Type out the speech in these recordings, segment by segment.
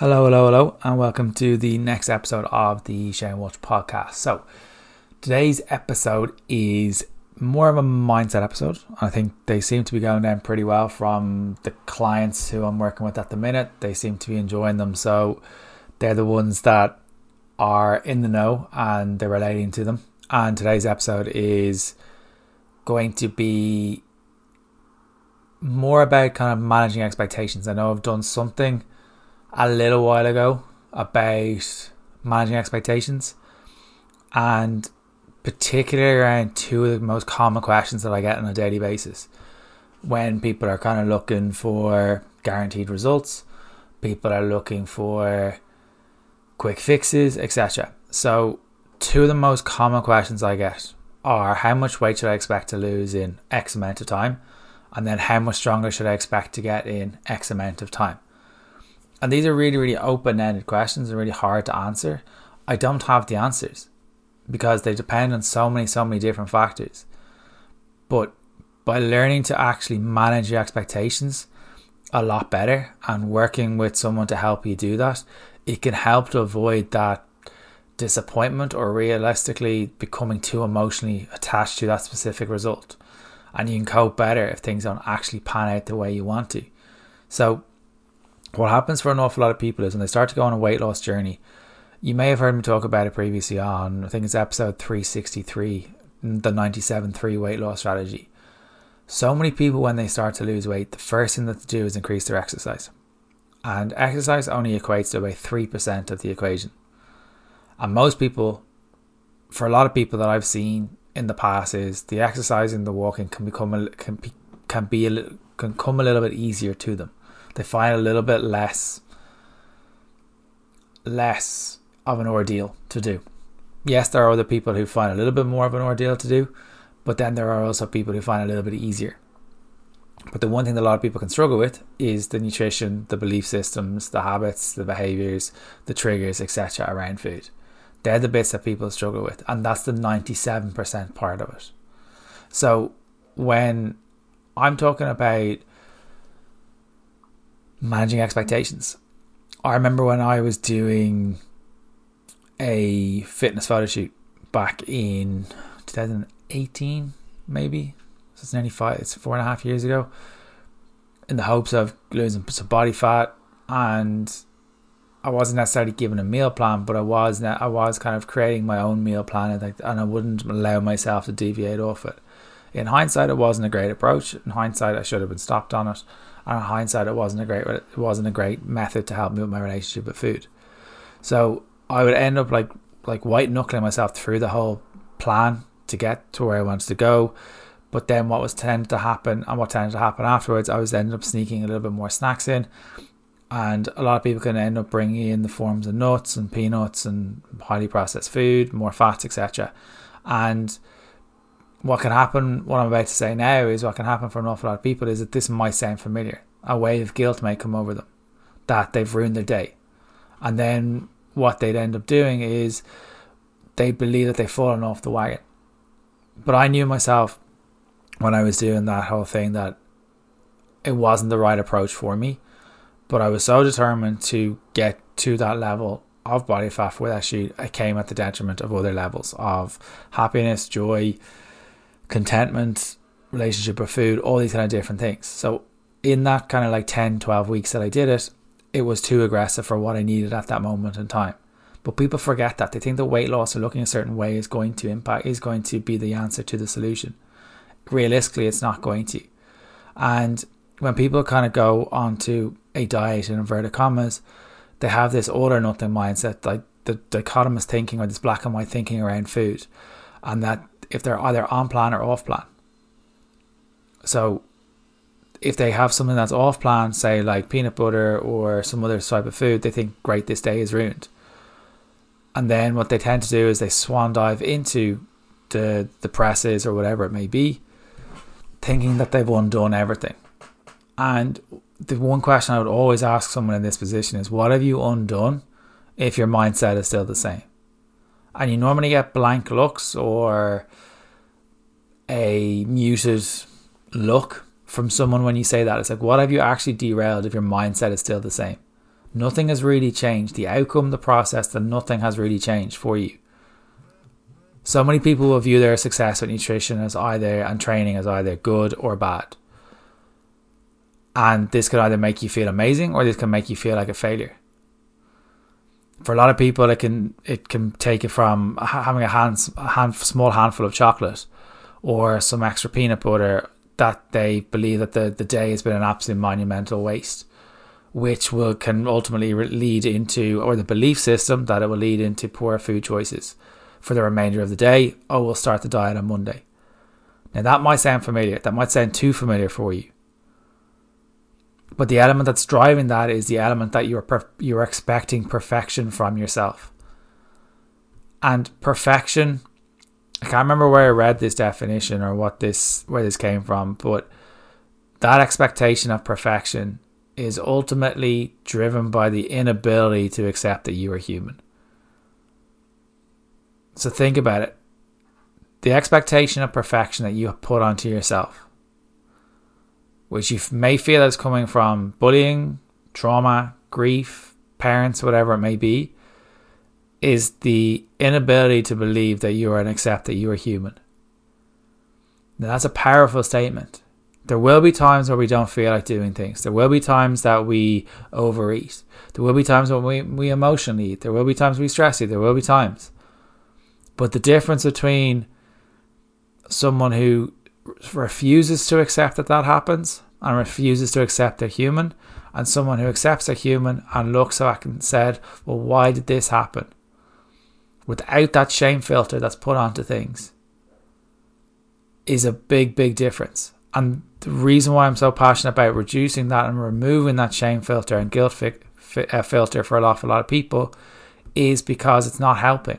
Hello, hello, hello, and welcome to the next episode of the Shane Walsh podcast. So, today's episode is more of a mindset episode. I think they seem to be going down pretty well from the clients who I'm working with at the minute. They seem to be enjoying them. So, they're the ones that are in the know and they're relating to them. And today's episode is going to be more about kind of managing expectations. I know I've done something a little while ago about managing expectations and particularly around two of the most common questions that I get on a daily basis when people are kind of looking for guaranteed results, people are looking for quick fixes, etc. So, two of the most common questions I get are how much weight should I expect to lose in X amount of time? And then how much stronger should I expect to get in X amount of time? And these are really, really open ended questions and really hard to answer. I don't have the answers because they depend on so many, so many different factors. But by learning to actually manage your expectations a lot better and working with someone to help you do that, it can help to avoid that disappointment or realistically becoming too emotionally attached to that specific result. And you can cope better if things don't actually pan out the way you want to. So, what happens for an awful lot of people is when they start to go on a weight loss journey, you may have heard me talk about it previously on, I think it's episode 363, the 97 3 weight loss strategy. So many people, when they start to lose weight, the first thing that they do is increase their exercise. And exercise only equates to about 3% of the equation. And most people, for a lot of people that I've seen in the past, is the exercise and the walking can become a, can be, can be a, can come a little bit easier to them they find a little bit less less of an ordeal to do. Yes, there are other people who find a little bit more of an ordeal to do, but then there are also people who find it a little bit easier. But the one thing that a lot of people can struggle with is the nutrition, the belief systems, the habits, the behaviors, the triggers, etc. around food. They're the bits that people struggle with, and that's the 97% part of it. So when I'm talking about managing expectations. I remember when I was doing a fitness photo shoot back in 2018, maybe. So it's nearly five, it's four and a half years ago. In the hopes of losing some body fat, and I wasn't necessarily given a meal plan, but I was I was kind of creating my own meal plan, and I wouldn't allow myself to deviate off it. In hindsight, it wasn't a great approach. In hindsight, I should have been stopped on it. And in hindsight, it wasn't a great it wasn't a great method to help me with my relationship with food. So I would end up like like white knuckling myself through the whole plan to get to where I wanted to go. But then what was tended to happen and what tended to happen afterwards, I was ended up sneaking a little bit more snacks in. And a lot of people can end up bringing in the forms of nuts and peanuts and highly processed food, more fats, etc. And what can happen, what I'm about to say now, is what can happen for an awful lot of people is that this might sound familiar. A wave of guilt may come over them that they've ruined their day. And then what they'd end up doing is they believe that they've fallen off the wagon. But I knew myself when I was doing that whole thing that it wasn't the right approach for me. But I was so determined to get to that level of body fat that shoot, it came at the detriment of other levels of happiness, joy, contentment, relationship with food, all these kind of different things. So in that kind of like 10, 12 weeks that I did it, it was too aggressive for what I needed at that moment in time. But people forget that. They think the weight loss or looking a certain way is going to impact, is going to be the answer to the solution. Realistically, it's not going to. And when people kind of go onto a diet in inverted commas, they have this all or nothing mindset, like the dichotomous thinking or this black and white thinking around food. And that if they're either on plan or off plan. So if they have something that's off plan, say like peanut butter or some other type of food, they think, great, this day is ruined. And then what they tend to do is they swan dive into the the presses or whatever it may be, thinking that they've undone everything. And the one question I would always ask someone in this position is, what have you undone if your mindset is still the same? And you normally get blank looks or a muted look from someone when you say that. It's like, what have you actually derailed if your mindset is still the same? Nothing has really changed. The outcome, the process, the nothing has really changed for you. So many people will view their success with nutrition as either and training as either good or bad. And this could either make you feel amazing or this can make you feel like a failure. For a lot of people, it can it can take it from having a hand, a hand small handful of chocolate or some extra peanut butter that they believe that the, the day has been an absolute monumental waste, which will can ultimately lead into, or the belief system that it will lead into poor food choices for the remainder of the day. Oh, we'll start the diet on Monday. Now that might sound familiar. That might sound too familiar for you. But the element that's driving that is the element that you're per- you're expecting perfection from yourself. And perfection I can't remember where I read this definition or what this where this came from, but that expectation of perfection is ultimately driven by the inability to accept that you are human. So think about it. The expectation of perfection that you put onto yourself, which you may feel is coming from bullying, trauma, grief, parents, whatever it may be, is the inability to believe that you are and accept that you are human. Now, that's a powerful statement. There will be times where we don't feel like doing things. There will be times that we overeat. There will be times when we, we emotionally eat. There will be times we stress eat. There will be times. But the difference between someone who refuses to accept that that happens and refuses to accept they're human and someone who accepts they're human and looks back and said, well, why did this happen? without that shame filter that's put onto things is a big, big difference. And the reason why I'm so passionate about reducing that and removing that shame filter and guilt fi- fi- uh, filter for a lot, for a lot of people is because it's not helping.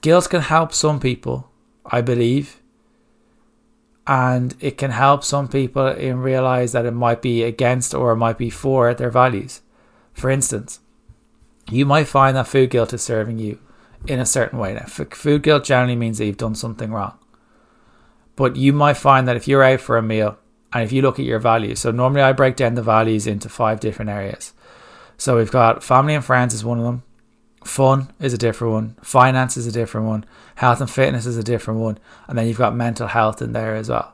Guilt can help some people, I believe, and it can help some people in realize that it might be against or it might be for their values. For instance, you might find that food guilt is serving you in a certain way. Now, food guilt generally means that you've done something wrong. But you might find that if you're out for a meal and if you look at your values, so normally I break down the values into five different areas. So we've got family and friends is one of them, fun is a different one, finance is a different one, health and fitness is a different one, and then you've got mental health in there as well.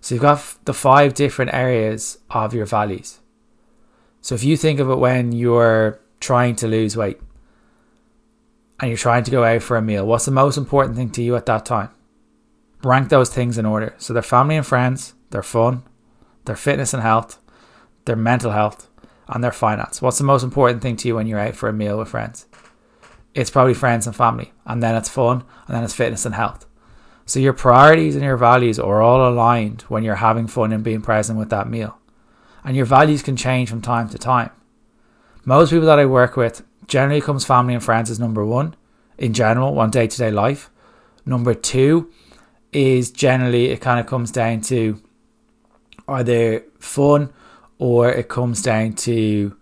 So you've got the five different areas of your values. So if you think of it when you're trying to lose weight, and you're trying to go out for a meal, what's the most important thing to you at that time? Rank those things in order. So their family and friends, their fun, their fitness and health, their mental health, and their finance. What's the most important thing to you when you're out for a meal with friends? It's probably friends and family, and then it's fun, and then it's fitness and health. So your priorities and your values are all aligned when you're having fun and being present with that meal. And your values can change from time to time. Most people that I work with generally comes family and friends as number one in general on day to day life. Number two is generally it kind of comes down to either fun or it comes down to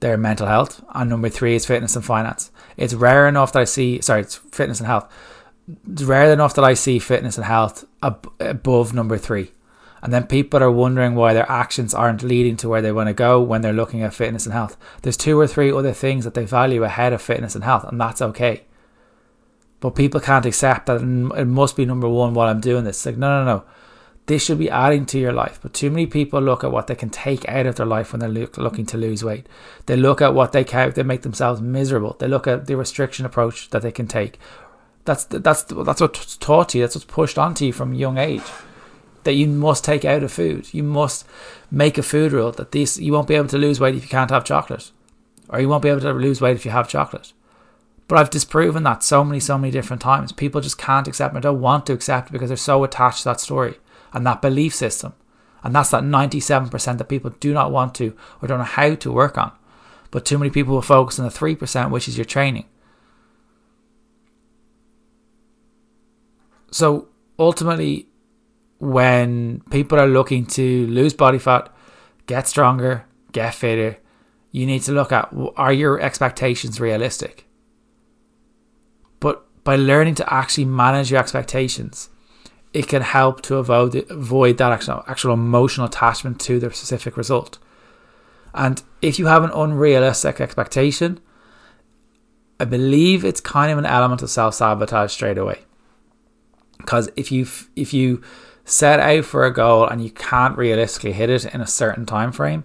their mental health. And number three is fitness and finance. It's rare enough that I see, sorry, it's fitness and health. It's rare enough that I see fitness and health ab- above number three. And then people are wondering why their actions aren't leading to where they want to go when they're looking at fitness and health. There's two or three other things that they value ahead of fitness and health, and that's okay. But people can't accept that it must be number one while I'm doing this. It's like, no, no, no. This should be adding to your life. But too many people look at what they can take out of their life when they're look, looking to lose weight. They look at what they can, they make themselves miserable. They look at the restriction approach that they can take. That's that's that's what's taught to you. That's what's pushed onto you from a young age that you must take out of food. You must make a food rule that these you won't be able to lose weight if you can't have chocolate, or you won't be able to lose weight if you have chocolate. But I've disproven that so many, so many different times. People just can't accept it, don't want to accept because they're so attached to that story and that belief system. And that's that 97% that people do not want to or don't know how to work on. But too many people will focus on the 3%, which is your training. So ultimately, when people are looking to lose body fat, get stronger, get fitter, you need to look at are your expectations realistic? But by learning to actually manage your expectations, it can help to avoid avoid that actual, actual emotional attachment to the specific result. And if you have an unrealistic expectation, I believe it's kind of an element of self sabotage straight away. Because if you if you set out for a goal and you can't realistically hit it in a certain time frame,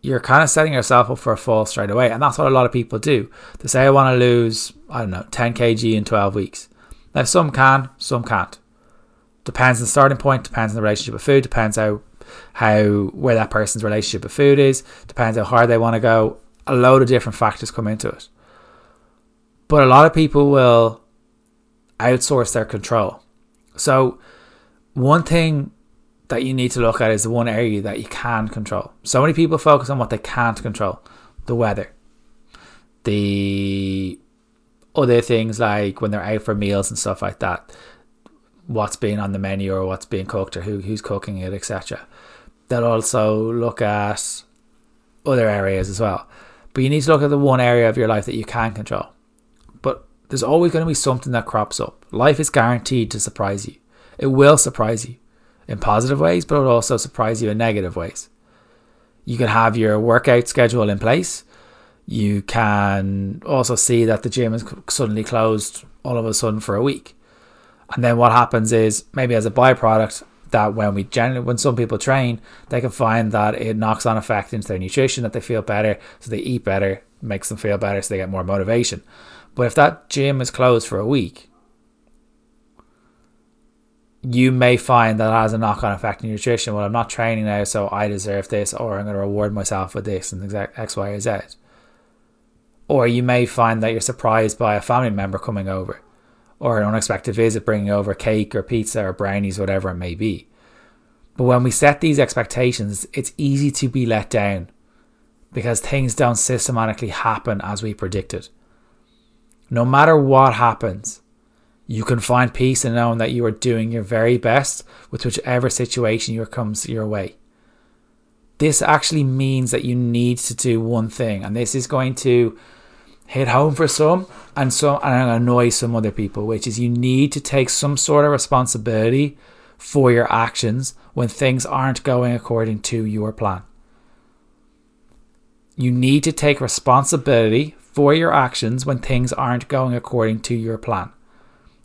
you're kind of setting yourself up for a fall straight away. And that's what a lot of people do. They say, I want to lose, I don't know, 10 kg in 12 weeks. Now, some can, some can't. Depends on the starting point, depends on the relationship with food, depends how how where that person's relationship with food is, depends how hard they want to go. A load of different factors come into it. But a lot of people will outsource their control. So one thing that you need to look at is the one area that you can control. So many people focus on what they can't control the weather, the other things like when they're out for meals and stuff like that, what's being on the menu or what's being cooked or who, who's cooking it, etc. They'll also look at other areas as well. But you need to look at the one area of your life that you can control. But there's always going to be something that crops up. Life is guaranteed to surprise you. It will surprise you in positive ways, but it'll also surprise you in negative ways. You can have your workout schedule in place. You can also see that the gym is suddenly closed all of a sudden for a week. And then what happens is maybe as a byproduct that when we generally when some people train, they can find that it knocks on effect into their nutrition, that they feel better, so they eat better, makes them feel better, so they get more motivation. But if that gym is closed for a week, you may find that has a knock on effect on nutrition. Well, I'm not training now, so I deserve this, or I'm going to reward myself with this and exact X, Y, or Z. Or you may find that you're surprised by a family member coming over, or an unexpected visit bringing over cake or pizza or brownies, whatever it may be. But when we set these expectations, it's easy to be let down because things don't systematically happen as we predicted. No matter what happens, you can find peace in knowing that you are doing your very best with whichever situation comes your way. This actually means that you need to do one thing, and this is going to hit home for some and some and annoy some other people, which is you need to take some sort of responsibility for your actions when things aren't going according to your plan. You need to take responsibility for your actions when things aren't going according to your plan.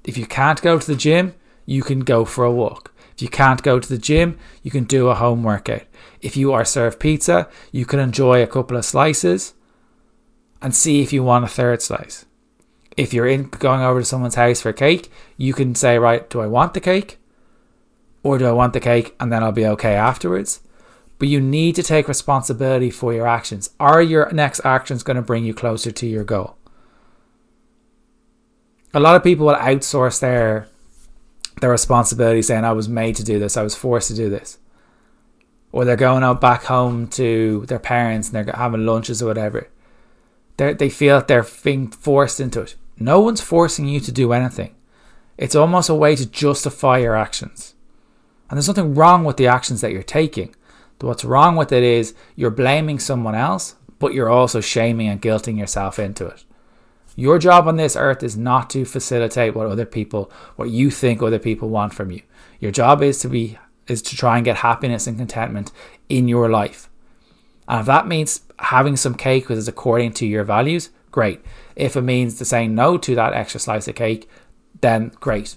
If you can't go to the gym, you can go for a walk. If you can't go to the gym, you can do a home workout. If you are served pizza, you can enjoy a couple of slices and see if you want a third slice. If you're in going over to someone's house for a cake, you can say, right, do I want the cake? Or do I want the cake and then I'll be okay afterwards? But you need to take responsibility for your actions. Are your next actions going to bring you closer to your goal? a lot of people will outsource their their responsibility saying I was made to do this, I was forced to do this. Or they're going out back home to their parents and they're having lunches or whatever. They they feel that they're being forced into it. No one's forcing you to do anything. It's almost a way to justify your actions. And there's nothing wrong with the actions that you're taking. What's wrong with it is you're blaming someone else, but you're also shaming and guilting yourself into it. Your job on this earth is not to facilitate what other people, what you think other people want from you. Your job is to be is to try and get happiness and contentment in your life. And if that means having some cake which is according to your values, great. If it means to saying no to that extra slice of cake, then great.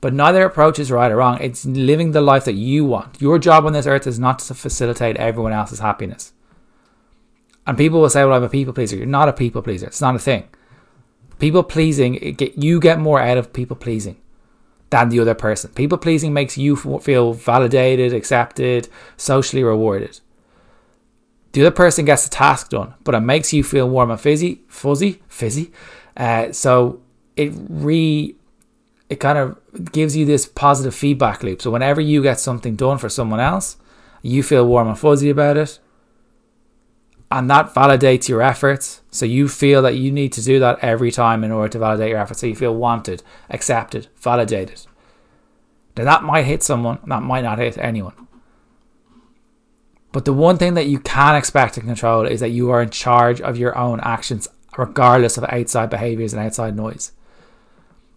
But neither approach is right or wrong. It's living the life that you want. Your job on this earth is not to facilitate everyone else's happiness. And people will say, well, I'm a people pleaser. You're not a people pleaser. It's not a thing. People pleasing, get, you get more out of people pleasing than the other person. People pleasing makes you feel validated, accepted, socially rewarded. The other person gets the task done, but it makes you feel warm and fizzy, fuzzy, fizzy. Uh, so it re, it kind of gives you this positive feedback loop. So whenever you get something done for someone else, you feel warm and fuzzy about it and that validates your efforts. So you feel that you need to do that every time in order to validate your efforts. So you feel wanted, accepted, validated. Now that might hit someone, that might not hit anyone. But the one thing that you can expect and control is that you are in charge of your own actions, regardless of outside behaviors and outside noise.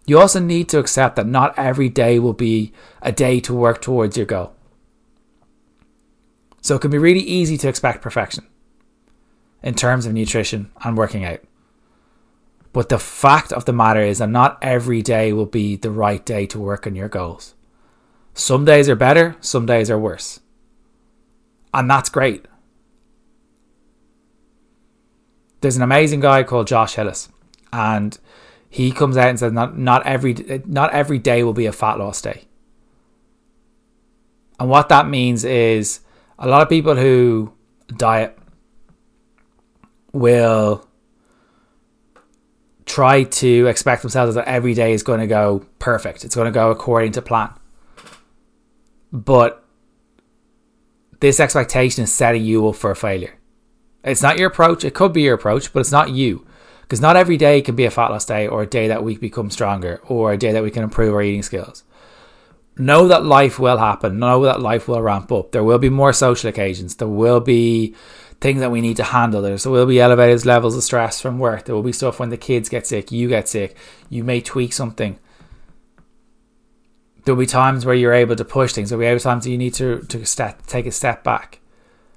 You also need to accept that not every day will be a day to work towards your goal. So it can be really easy to expect perfection in terms of nutrition and working out. But the fact of the matter is that not every day will be the right day to work on your goals. Some days are better, some days are worse. And that's great. There's an amazing guy called Josh Hillis, and he comes out and says not not every not every day will be a fat loss day. And what that means is a lot of people who diet will try to expect themselves that every day is going to go perfect. It's going to go according to plan. But this expectation is setting you up for a failure. It's not your approach. It could be your approach, but it's not you. Because not every day can be a fat loss day or a day that we become stronger or a day that we can improve our eating skills. Know that life will happen. Know that life will ramp up. There will be more social occasions. There will be things that we need to handle. There will be elevated levels of stress from work. There will be stuff when the kids get sick, you get sick, you may tweak something. There'll be times where you're able to push things. There'll be other times that you need to, to step, take a step back.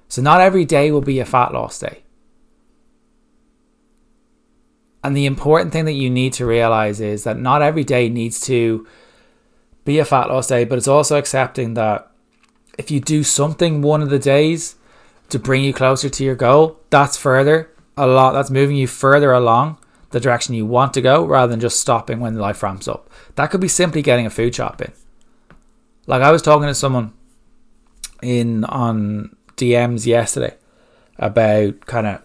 So not every day will be a fat loss day. And the important thing that you need to realize is that not every day needs to be a fat loss day, but it's also accepting that if you do something one of the days, to bring you closer to your goal, that's further a lot. That's moving you further along the direction you want to go rather than just stopping when life ramps up. That could be simply getting a food shop in. Like I was talking to someone in on DMs yesterday about kind of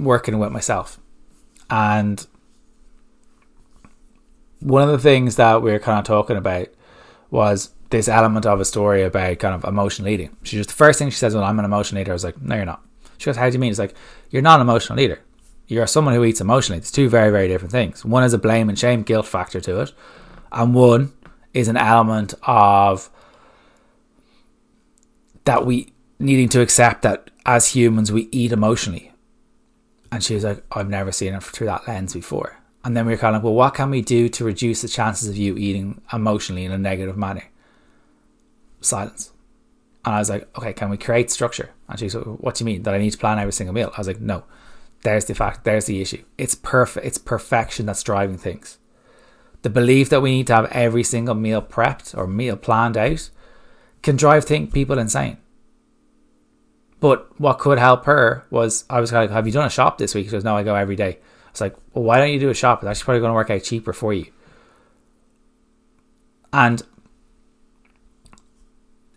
working with myself. And one of the things that we were kind of talking about was this element of a story about kind of emotional eating. She just the first thing she says, "Well, I'm an emotional eater." I was like, "No, you're not." She goes, "How do you mean?" It's like you're not an emotional eater. You're someone who eats emotionally. It's two very, very different things. One is a blame and shame, guilt factor to it, and one is an element of that we needing to accept that as humans we eat emotionally. And she was like, "I've never seen it through that lens before." And then we were kind of like, "Well, what can we do to reduce the chances of you eating emotionally in a negative manner?" silence. And I was like, okay, can we create structure? And she said, what do you mean? That I need to plan every single meal? I was like, no. There's the fact, there's the issue. It's perfect, it's perfection that's driving things. The belief that we need to have every single meal prepped or meal planned out can drive think people insane. But what could help her was I was like, Have you done a shop this week? She goes, No, I go every day. I was like, Well, why don't you do a shop? It's actually probably going to work out cheaper for you. And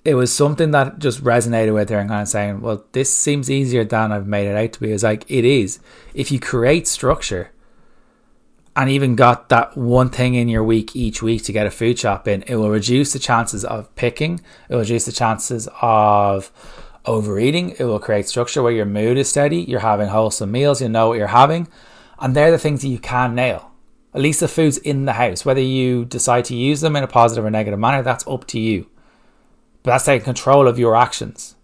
it was something that just resonated with her and kind of saying, well, this seems easier than I've made it out to be. It's like, it is. If you create structure and even got that one thing in your week each week to get a food shop in, it will reduce the chances of picking. It will reduce the chances of overeating. It will create structure where your mood is steady. You're having wholesome meals. You know what you're having. And they're the things that you can nail. At least the foods in the house. Whether you decide to use them in a positive or negative manner, that's up to you. But that's taking control of your actions.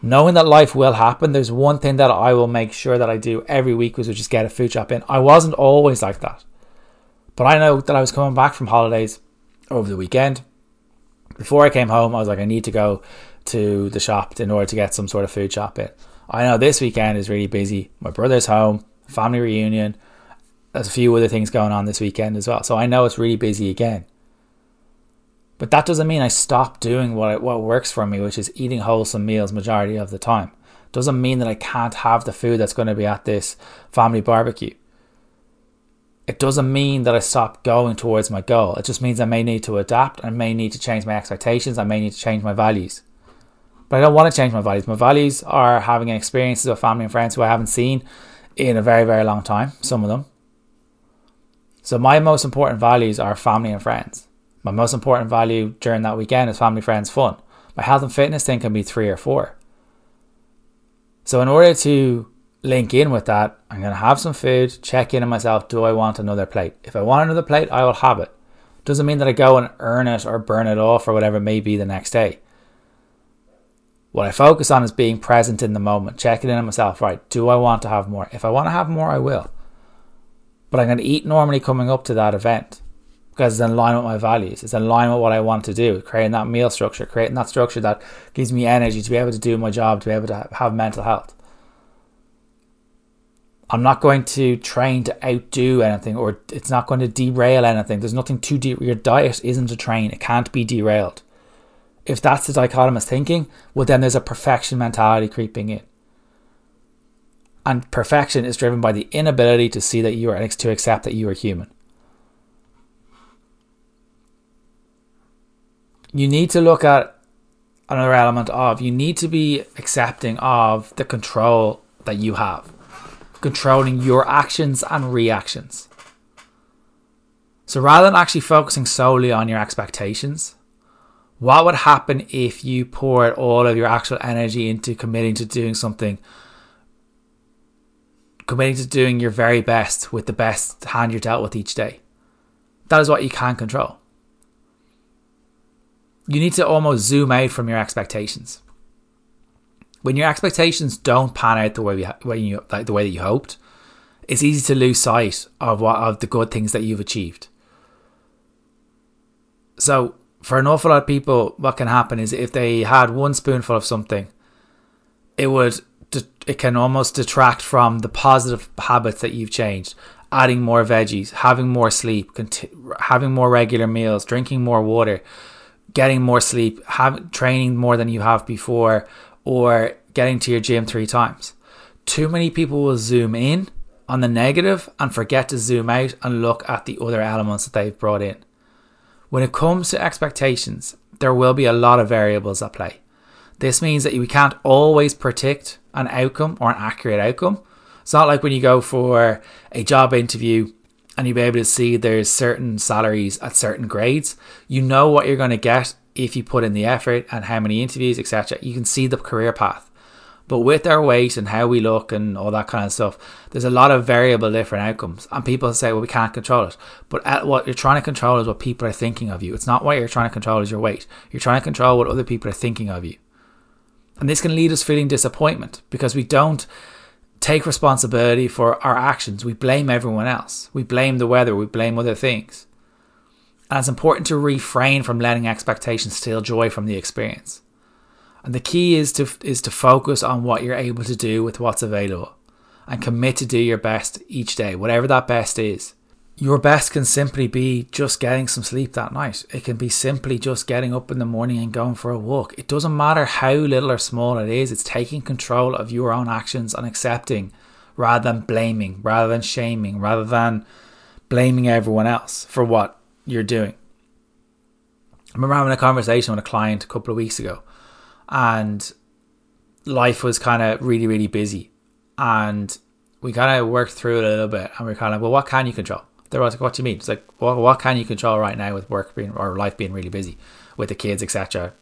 Knowing that life will happen, there's one thing that I will make sure that I do every week, which is just get a food shop in. I wasn't always like that. But I know that I was coming back from holidays over the weekend. Before I came home, I was like, I need to go to the shop in order to get some sort of food shop in. I know this weekend is really busy. My brother's home, family reunion. There's a few other things going on this weekend as well. So I know it's really busy again. But that doesn't mean I stop doing what what works for me, which is eating wholesome meals majority of the time. Doesn't mean that I can't have the food that's going to be at this family barbecue. It doesn't mean that I stop going towards my goal. It just means I may need to adapt. I may need to change my expectations. I may need to change my values. But I don't want to change my values. My values are having experiences with family and friends who I haven't seen in a very, very long time, some of them. So my most important values are family and friends. My most important value during that weekend is family, friends, fun. My health and fitness thing can be three or four. So, in order to link in with that, I'm going to have some food, check in on myself. Do I want another plate? If I want another plate, I will have it. Doesn't mean that I go and earn it or burn it off or whatever it may be the next day. What I focus on is being present in the moment, checking in on myself. Right, do I want to have more? If I want to have more, I will. But I'm going to eat normally coming up to that event because it's in line with my values. It's in line with what I want to do. Creating that meal structure, creating that structure that gives me energy to be able to do my job, to be able to have mental health. I'm not going to train to outdo anything or it's not going to derail anything. There's nothing to de- your diet isn't a train. It can't be derailed. If that's the dichotomous thinking, well then there's a perfection mentality creeping in. And perfection is driven by the inability to see that you are to accept that you are human. You need to look at another element of you need to be accepting of the control that you have controlling your actions and reactions. So rather than actually focusing solely on your expectations, what would happen if you poured all of your actual energy into committing to doing something, committing to doing your very best with the best hand you're dealt with each day? That is what you can control. You need to almost zoom out from your expectations when your expectations don't pan out the way, we, you like the way that you hoped, it's easy to lose sight of what of the good things that you've achieved. So for an awful lot of people, what can happen is if they had one spoonful of something, it would it can almost detract from the positive habits that you've changed. Adding more veggies, having more sleep, having more regular meals, drinking more water, getting more sleep, having training more than you have before, or getting to your gym three times. Too many people will zoom in on the negative and forget to zoom out and look at the other elements that they've brought in. When it comes to expectations, there will be a lot of variables at play. This means that we can't always predict an outcome or an accurate outcome. It's not like when you go for a job interview and you'll be able to see there's certain salaries at certain grades. You know what you're going to get if you put in the effort and how many interviews, etc., you can see the career path. But with our weight and how we look and all that kind of stuff, there's a lot of variable different outcomes. And people say, well, we can't control it. But what you're trying to control is what people are thinking of you. It's not what you're trying to control is your weight. You're trying to control what other people are thinking of you. And this can lead us feeling disappointment because we don't take responsibility for our actions. We blame everyone else. We blame the weather. We blame other things. And it's important to refrain from letting expectations steal joy from the experience. And the key is to is to focus on what you're able to do with what's available and commit to do your best each day, whatever that best is. Your best can simply be just getting some sleep that night. It can be simply just getting up in the morning and going for a walk. It doesn't matter how little or small it is, it's taking control of your own actions and accepting rather than blaming, rather than shaming, rather than blaming everyone else for what you're doing. I remember having a conversation with a client a couple of weeks ago, and life was kind of really, really busy. And we kind of worked through it a little bit, and we are kind of like, well, what can you control? There was like, what do you mean? It's like, well, what can you control right now with work being or life being really busy with the kids, etc.,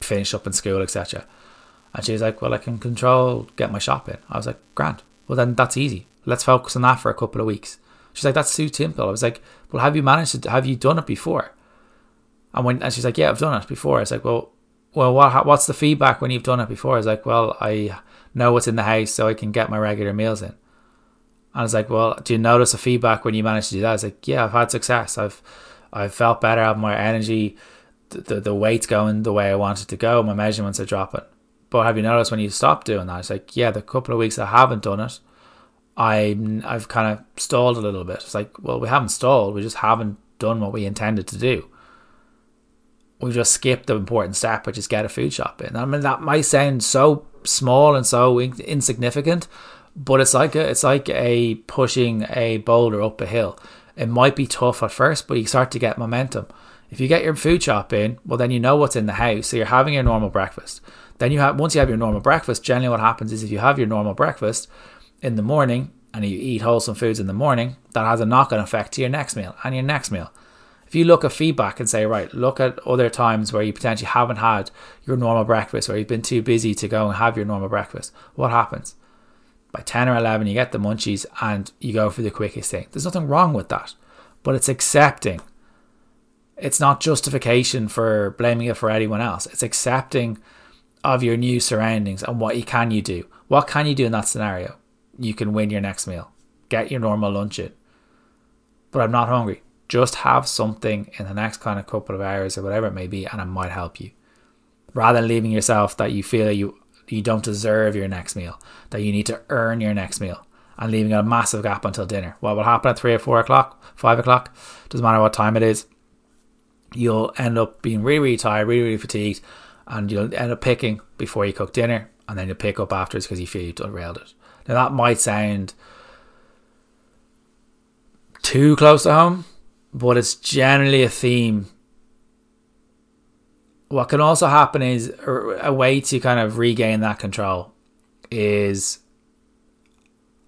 finish up in school, etc. And she was like, well, I can control get my shop in. I was like, grand. Well, then that's easy. Let's focus on that for a couple of weeks. She's like, that's too simple. I was like, well, have you managed to, have you done it before? And when, and she's like, yeah, I've done it before. I was like, well, well, what, what's the feedback when you've done it before? I was like, well, I know what's in the house so I can get my regular meals in. And I was like, well, do you notice a feedback when you manage to do that? I was like, yeah, I've had success. I've, I've felt better. I have more energy. The, the, the weight's going the way I want it to go. My measurements are dropping. But have you noticed when you stop doing that? It's like, yeah, the couple of weeks I haven't done it, I I've kind of stalled a little bit. It's like, well, we haven't stalled. We just haven't done what we intended to do. We just skipped the important step, which is get a food shop in. I mean, that might sound so small and so insignificant, but it's like a, it's like a pushing a boulder up a hill. It might be tough at first, but you start to get momentum. If you get your food shop in, well, then you know what's in the house. So you're having your normal breakfast. Then you have once you have your normal breakfast. Generally, what happens is if you have your normal breakfast, in the morning and you eat wholesome foods in the morning, that has a knock on effect to your next meal and your next meal. If you look at feedback and say, right, look at other times where you potentially haven't had your normal breakfast or you've been too busy to go and have your normal breakfast, what happens? By 10 or 11, you get the munchies and you go for the quickest thing. There's nothing wrong with that, but it's accepting. It's not justification for blaming it for anyone else. It's accepting of your new surroundings and what you can you do. What can you do in that scenario? you can win your next meal. Get your normal lunch in. But I'm not hungry. Just have something in the next kind of couple of hours or whatever it may be, and it might help you. Rather than leaving yourself that you feel you you don't deserve your next meal, that you need to earn your next meal. and leaving a massive gap until dinner. What will happen at three or four o'clock, five o'clock, doesn't matter what time it is, you'll end up being really, really tired, really, really fatigued, and you'll end up picking before you cook dinner, and then you'll pick up afterwards because you feel you've derailed it. Now that might sound too close to home, but it's generally a theme. What can also happen is er, a way to kind of regain that control is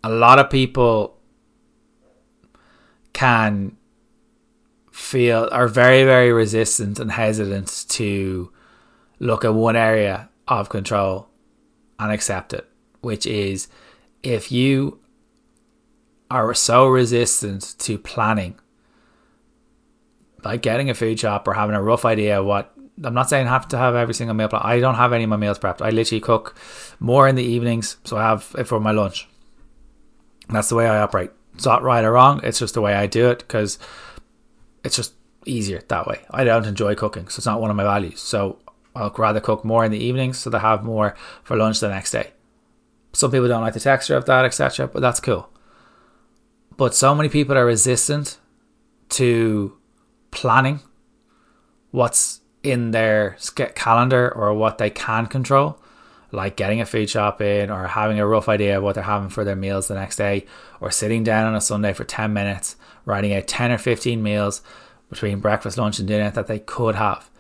a lot of people can feel are very very resistant and hesitant to look at one area of control and accept it which is if you are so resistant to planning like getting a food shop or having a rough idea what I'm not saying I have to have every single meal plan. I don't have any of my meals prepped. I literally cook more in the evenings, so I have it for my lunch. That's the way I operate. It's not right or wrong. It's just the way I do it because it's just easier that way. I don't enjoy cooking, so it's not one of my values. So I'll rather cook more in the evenings so they have more for lunch the next day. Some people don't like the texture of that, etc., but that's cool. But so many people are resistant to planning what's in their calendar or what they can control, like getting a food shop in or having a rough idea of what they're having for their meals the next day, or sitting down on a Sunday for 10 minutes, writing out 10 or 15 meals between breakfast, lunch, and dinner that they could have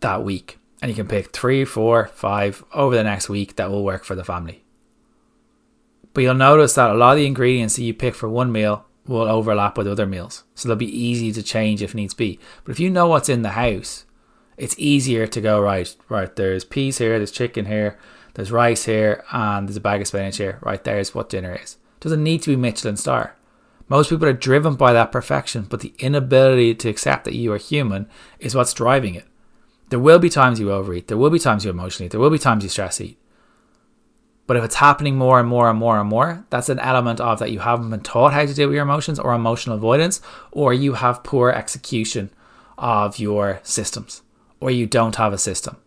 that week. And you can pick three, four, five over the next week that will work for the family. But you'll notice that a lot of the ingredients that you pick for one meal will overlap with other meals. So they'll be easy to change if needs be. But if you know what's in the house, it's easier to go right. Right, there's peas here, there's chicken here, there's rice here, and there's a bag of spinach here. Right, there's what dinner is. Doesn't need to be Michelin star. Most people are driven by that perfection, but the inability to accept that you are human is what's driving it. There will be times you overeat. There will be times you emotionally. eat. There will be times you stress eat. But if it's happening more and more and more and more, that's an element of that you haven't been taught how to deal with your emotions or emotional avoidance, or you have poor execution of your systems, or you don't have a system.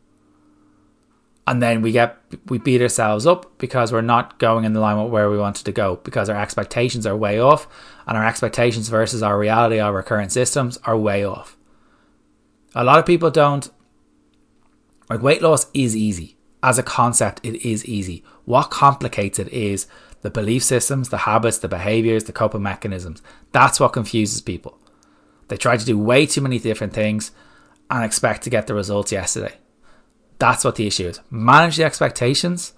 And then we get we beat ourselves up because we're not going in the line where we wanted to go because our expectations are way off, and our expectations versus our reality of our current systems are way off. A lot of people don't like weight loss is easy as a concept. It is easy what complicates it is the belief systems, the habits, the behaviors, the coping mechanisms. That's what confuses people. They try to do way too many different things and expect to get the results yesterday. That's what the issue is. Manage the expectations,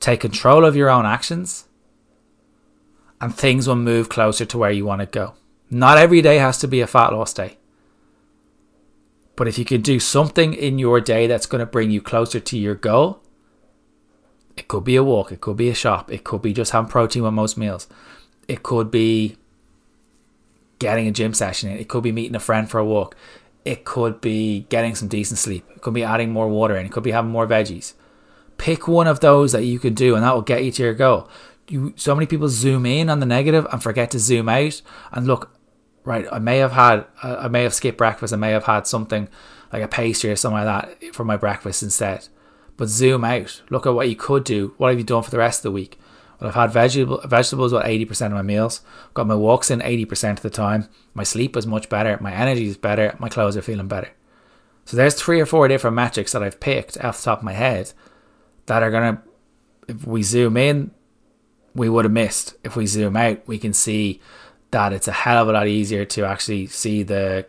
take control of your own actions, and things will move closer to where you want to go. Not every day has to be a fat loss day. But if you can do something in your day that's going to bring you closer to your goal, it could be a walk, it could be a shop, it could be just having protein with most meals. It could be getting a gym session in, it could be meeting a friend for a walk. It could be getting some decent sleep. It could be adding more water in. It could be having more veggies. Pick one of those that you can do and that will get you to your goal. You so many people zoom in on the negative and forget to zoom out and look right i may have had i may have skipped breakfast i may have had something like a pastry or something like that for my breakfast instead but zoom out. Look at what you could do. What have you done for the rest of the week? Well, I've had vegetable, vegetables about 80% of my meals. Got my walks in 80% of the time. My sleep is much better. My energy is better. My clothes are feeling better. So there's three or four different metrics that I've picked off the top of my head that are going to, if we zoom in, we would have missed. If we zoom out, we can see that it's a hell of a lot easier to actually see the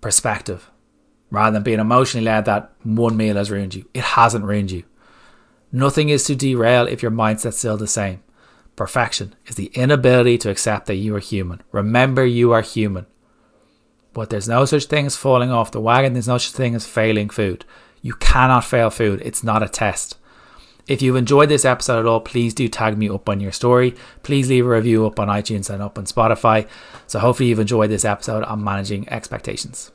perspective rather than being emotionally led that one meal has ruined you. It hasn't ruined you. Nothing is to derail if your mindset's still the same. Perfection is the inability to accept that you are human. Remember, you are human. But there's no such thing as falling off the wagon, there's no such thing as failing food. You cannot fail food, it's not a test. If you've enjoyed this episode at all, please do tag me up on your story. Please leave a review up on iTunes and up on Spotify. So, hopefully, you've enjoyed this episode on managing expectations.